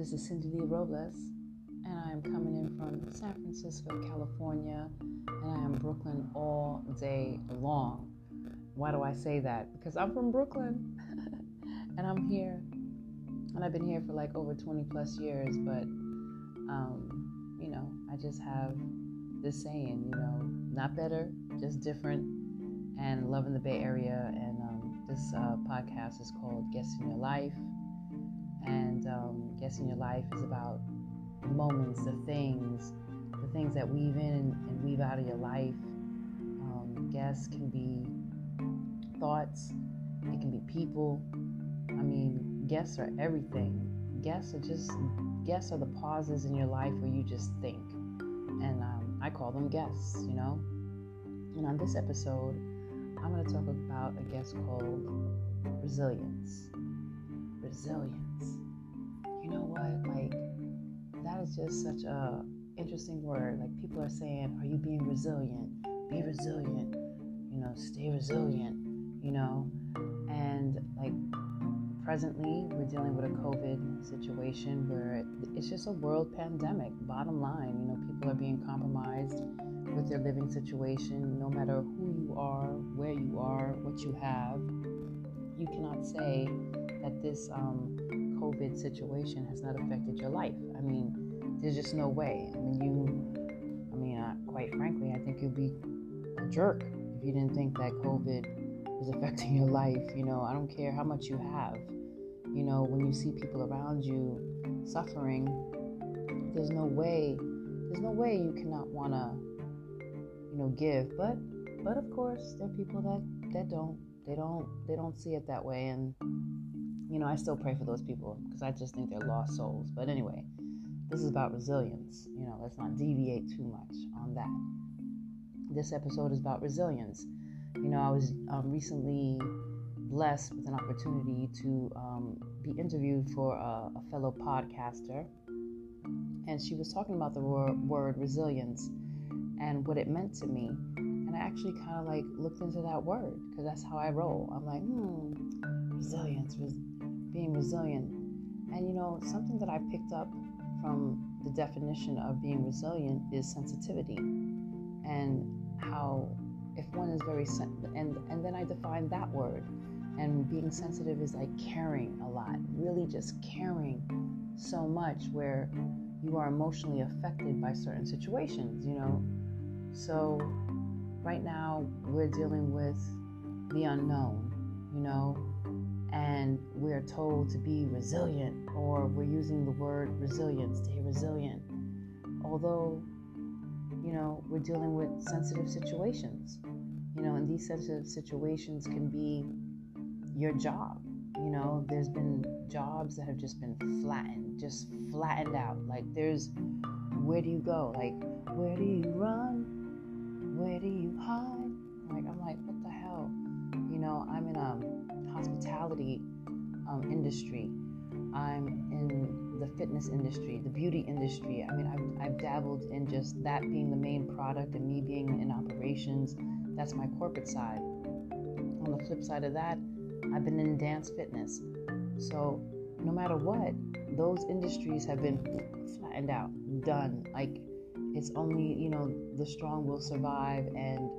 This is Cindy Lee Robles, and I am coming in from San Francisco, California, and I am Brooklyn all day long. Why do I say that? Because I'm from Brooklyn, and I'm here, and I've been here for like over 20 plus years, but, um, you know, I just have this saying, you know, not better, just different, and loving the Bay Area. And um, this uh, podcast is called Guests in Your Life and um, Guests in Your Life is about the moments, the things, the things that weave in and, weave out of your life. Um, guess can be thoughts, it can be people. I mean, guess are everything. Guess are just guess are the pauses in your life where you just think, and um, I call them guests. You know. And on this episode, I'm going to talk about a guest called resilience. Resilience is just such a interesting word. Like, people are saying, Are you being resilient? Be resilient. You know, stay resilient, you know? And, like, presently, we're dealing with a COVID situation where it's just a world pandemic. Bottom line, you know, people are being compromised with their living situation, no matter who you are, where you are, what you have. You cannot say that this um, COVID situation has not affected your life. I mean, there's just no way. I mean, you, I mean, quite frankly, I think you'd be a jerk if you didn't think that COVID was affecting your life. You know, I don't care how much you have. You know, when you see people around you suffering, there's no way, there's no way you cannot want to, you know, give. But, but of course, there are people that that don't, they don't, they don't see it that way, and you know, I still pray for those people because I just think they're lost souls. But anyway, this is about resilience. You know, let's not deviate too much on that. This episode is about resilience. You know, I was um, recently blessed with an opportunity to um, be interviewed for a, a, fellow podcaster, and she was talking about the word, word resilience and what it meant to me. And I actually kind of like looked into that word because that's how I roll. I'm like, hmm, resilience, res- being resilient. And you know, something that I picked up from the definition of being resilient is sensitivity and how if one is very sen- and and then I define that word and being sensitive is like caring a lot really just caring so much where you are emotionally affected by certain situations you know? So right now we're dealing with the unknown you know and we're told to be resilient, or we're using the word resilience, stay resilient. Although, you know, we're dealing with sensitive situations, you know, and these sensitive situations can be your job. You know, there's been jobs that have just been flattened, just flattened out. Like, there's where do you go? Like, where do you run? Where do you hide? Like, I'm like, what the hell? You know, I'm in a hospitality um, industry. I'm in the fitness industry, the beauty industry. I mean, I've, I've dabbled in just that being the main product and me being in operations. That's my corporate side. On the flip side of that, I've been in dance fitness. So, no matter what, those industries have been flattened out, done. Like, it's only, you know, the strong will survive and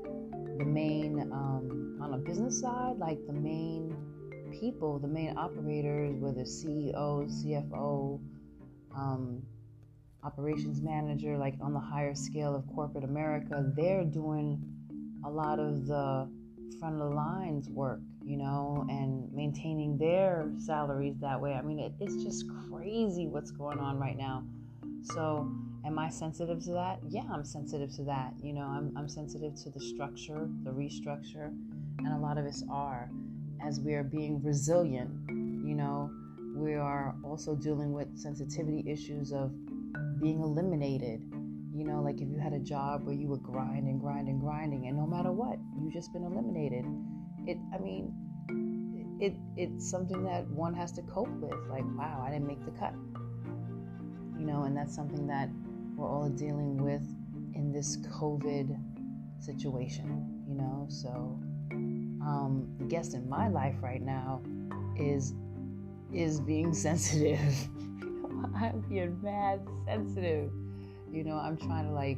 the main um, on a business side like the main people the main operators whether ceo cfo um, operations manager like on the higher scale of corporate america they're doing a lot of the front of the lines work you know and maintaining their salaries that way i mean it, it's just crazy what's going on right now so Am I sensitive to that? Yeah, I'm sensitive to that. You know, I'm, I'm sensitive to the structure, the restructure, and a lot of us are. As we are being resilient, you know, we are also dealing with sensitivity issues of being eliminated. You know, like if you had a job where you were grinding, grinding, grinding, and no matter what, you just been eliminated. It, I mean, it it's something that one has to cope with. Like, wow, I didn't make the cut. You know, and that's something that we're all dealing with in this COVID situation, you know. So, um, the guest in my life right now is is being sensitive. I'm being mad sensitive. You know, I'm trying to like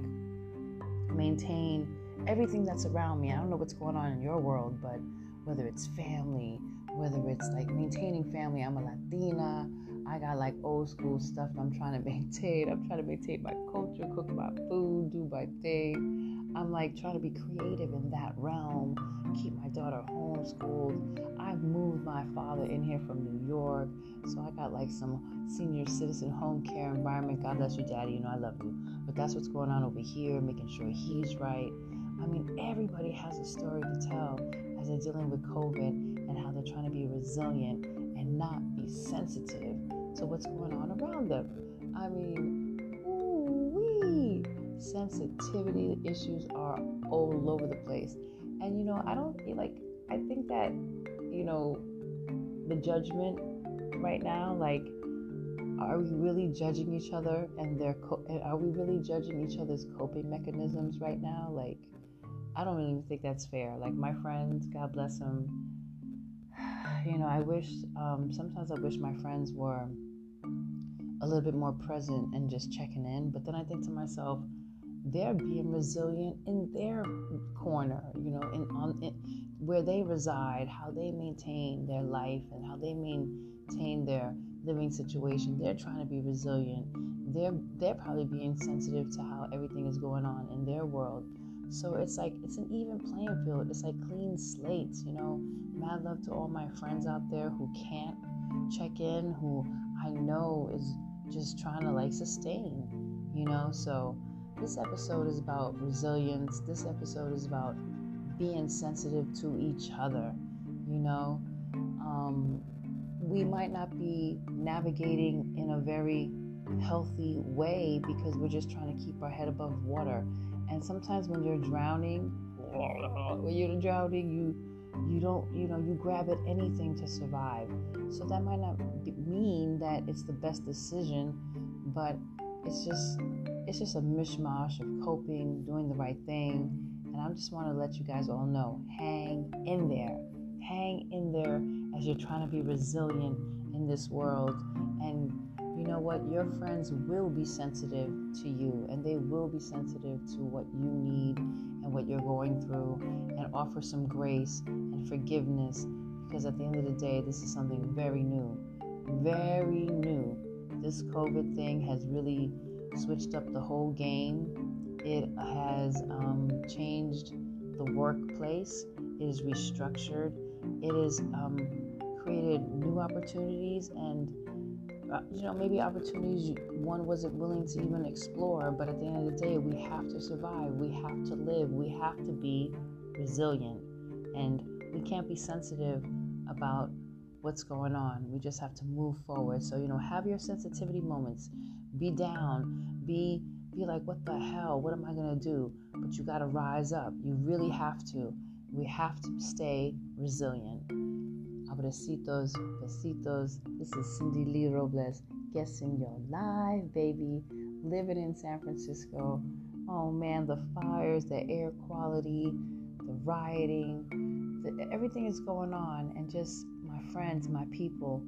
maintain everything that's around me. I don't know what's going on in your world, but whether it's family, whether it's like maintaining family, I'm a Latina. I got like old school stuff I'm trying to maintain. I'm trying to maintain my culture, cook my food, do my thing. I'm like trying to be creative in that realm, keep my daughter homeschooled. I've moved my father in here from New York, so I got like some senior citizen home care environment. God bless you, Daddy. You know I love you. But that's what's going on over here, making sure he's right. I mean, everybody has a story to tell as they're dealing with COVID and how they're trying to be resilient and not be sensitive to what's going on around them. I mean, sensitivity issues are all over the place. And you know, I don't like I think that, you know, the judgment right now, like are we really judging each other and their co- are we really judging each other's coping mechanisms right now? Like I don't even think that's fair. Like my friends, God bless them. You know, I wish um, sometimes I wish my friends were a little bit more present and just checking in. But then I think to myself, they're being resilient in their corner, you know, in on in, where they reside, how they maintain their life and how they maintain their living situation. They're trying to be resilient. They're they're probably being sensitive to how everything is going on in their world. So it's like it's an even playing field. It's like clean slates, you know. Mad love to all my friends out there who can't check in, who I know is just trying to like sustain, you know? So this episode is about resilience. This episode is about being sensitive to each other, you know? Um, we might not be navigating in a very healthy way because we're just trying to keep our head above water. And sometimes when you're drowning, when you're drowning, you you don't you know you grab at anything to survive so that might not mean that it's the best decision but it's just it's just a mishmash of coping doing the right thing and i just want to let you guys all know hang in there hang in there as you're trying to be resilient in this world and you know what your friends will be sensitive to you and they will be sensitive to what you need and what you're going through and offer some grace and forgiveness because at the end of the day, this is something very new. Very new. This COVID thing has really switched up the whole game. It has um, changed the workplace, it is restructured, it has um, created new opportunities and uh, you know, maybe opportunities one wasn't willing to even explore, but at the end of the day, we have to survive. We have to live. We have to be resilient. And we can't be sensitive about what's going on. We just have to move forward. So, you know, have your sensitivity moments. Be down. Be be like, what the hell? What am I gonna do? But you gotta rise up. You really have to. We have to stay resilient. Abracitos, besitos. This is Cindy Lee Robles. Guessing your live, baby. Living in San Francisco. Oh man, the fires, the air quality, the rioting, the, everything is going on. And just my friends, my people,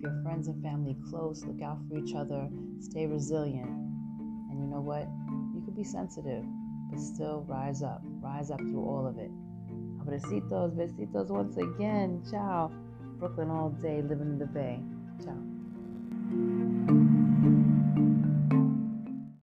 keep your friends and family close. Look out for each other. Stay resilient. And you know what? You could be sensitive, but still rise up. Rise up through all of it. Abracitos, besitos once again. Ciao. Brooklyn all day, living in the Bay. Ciao.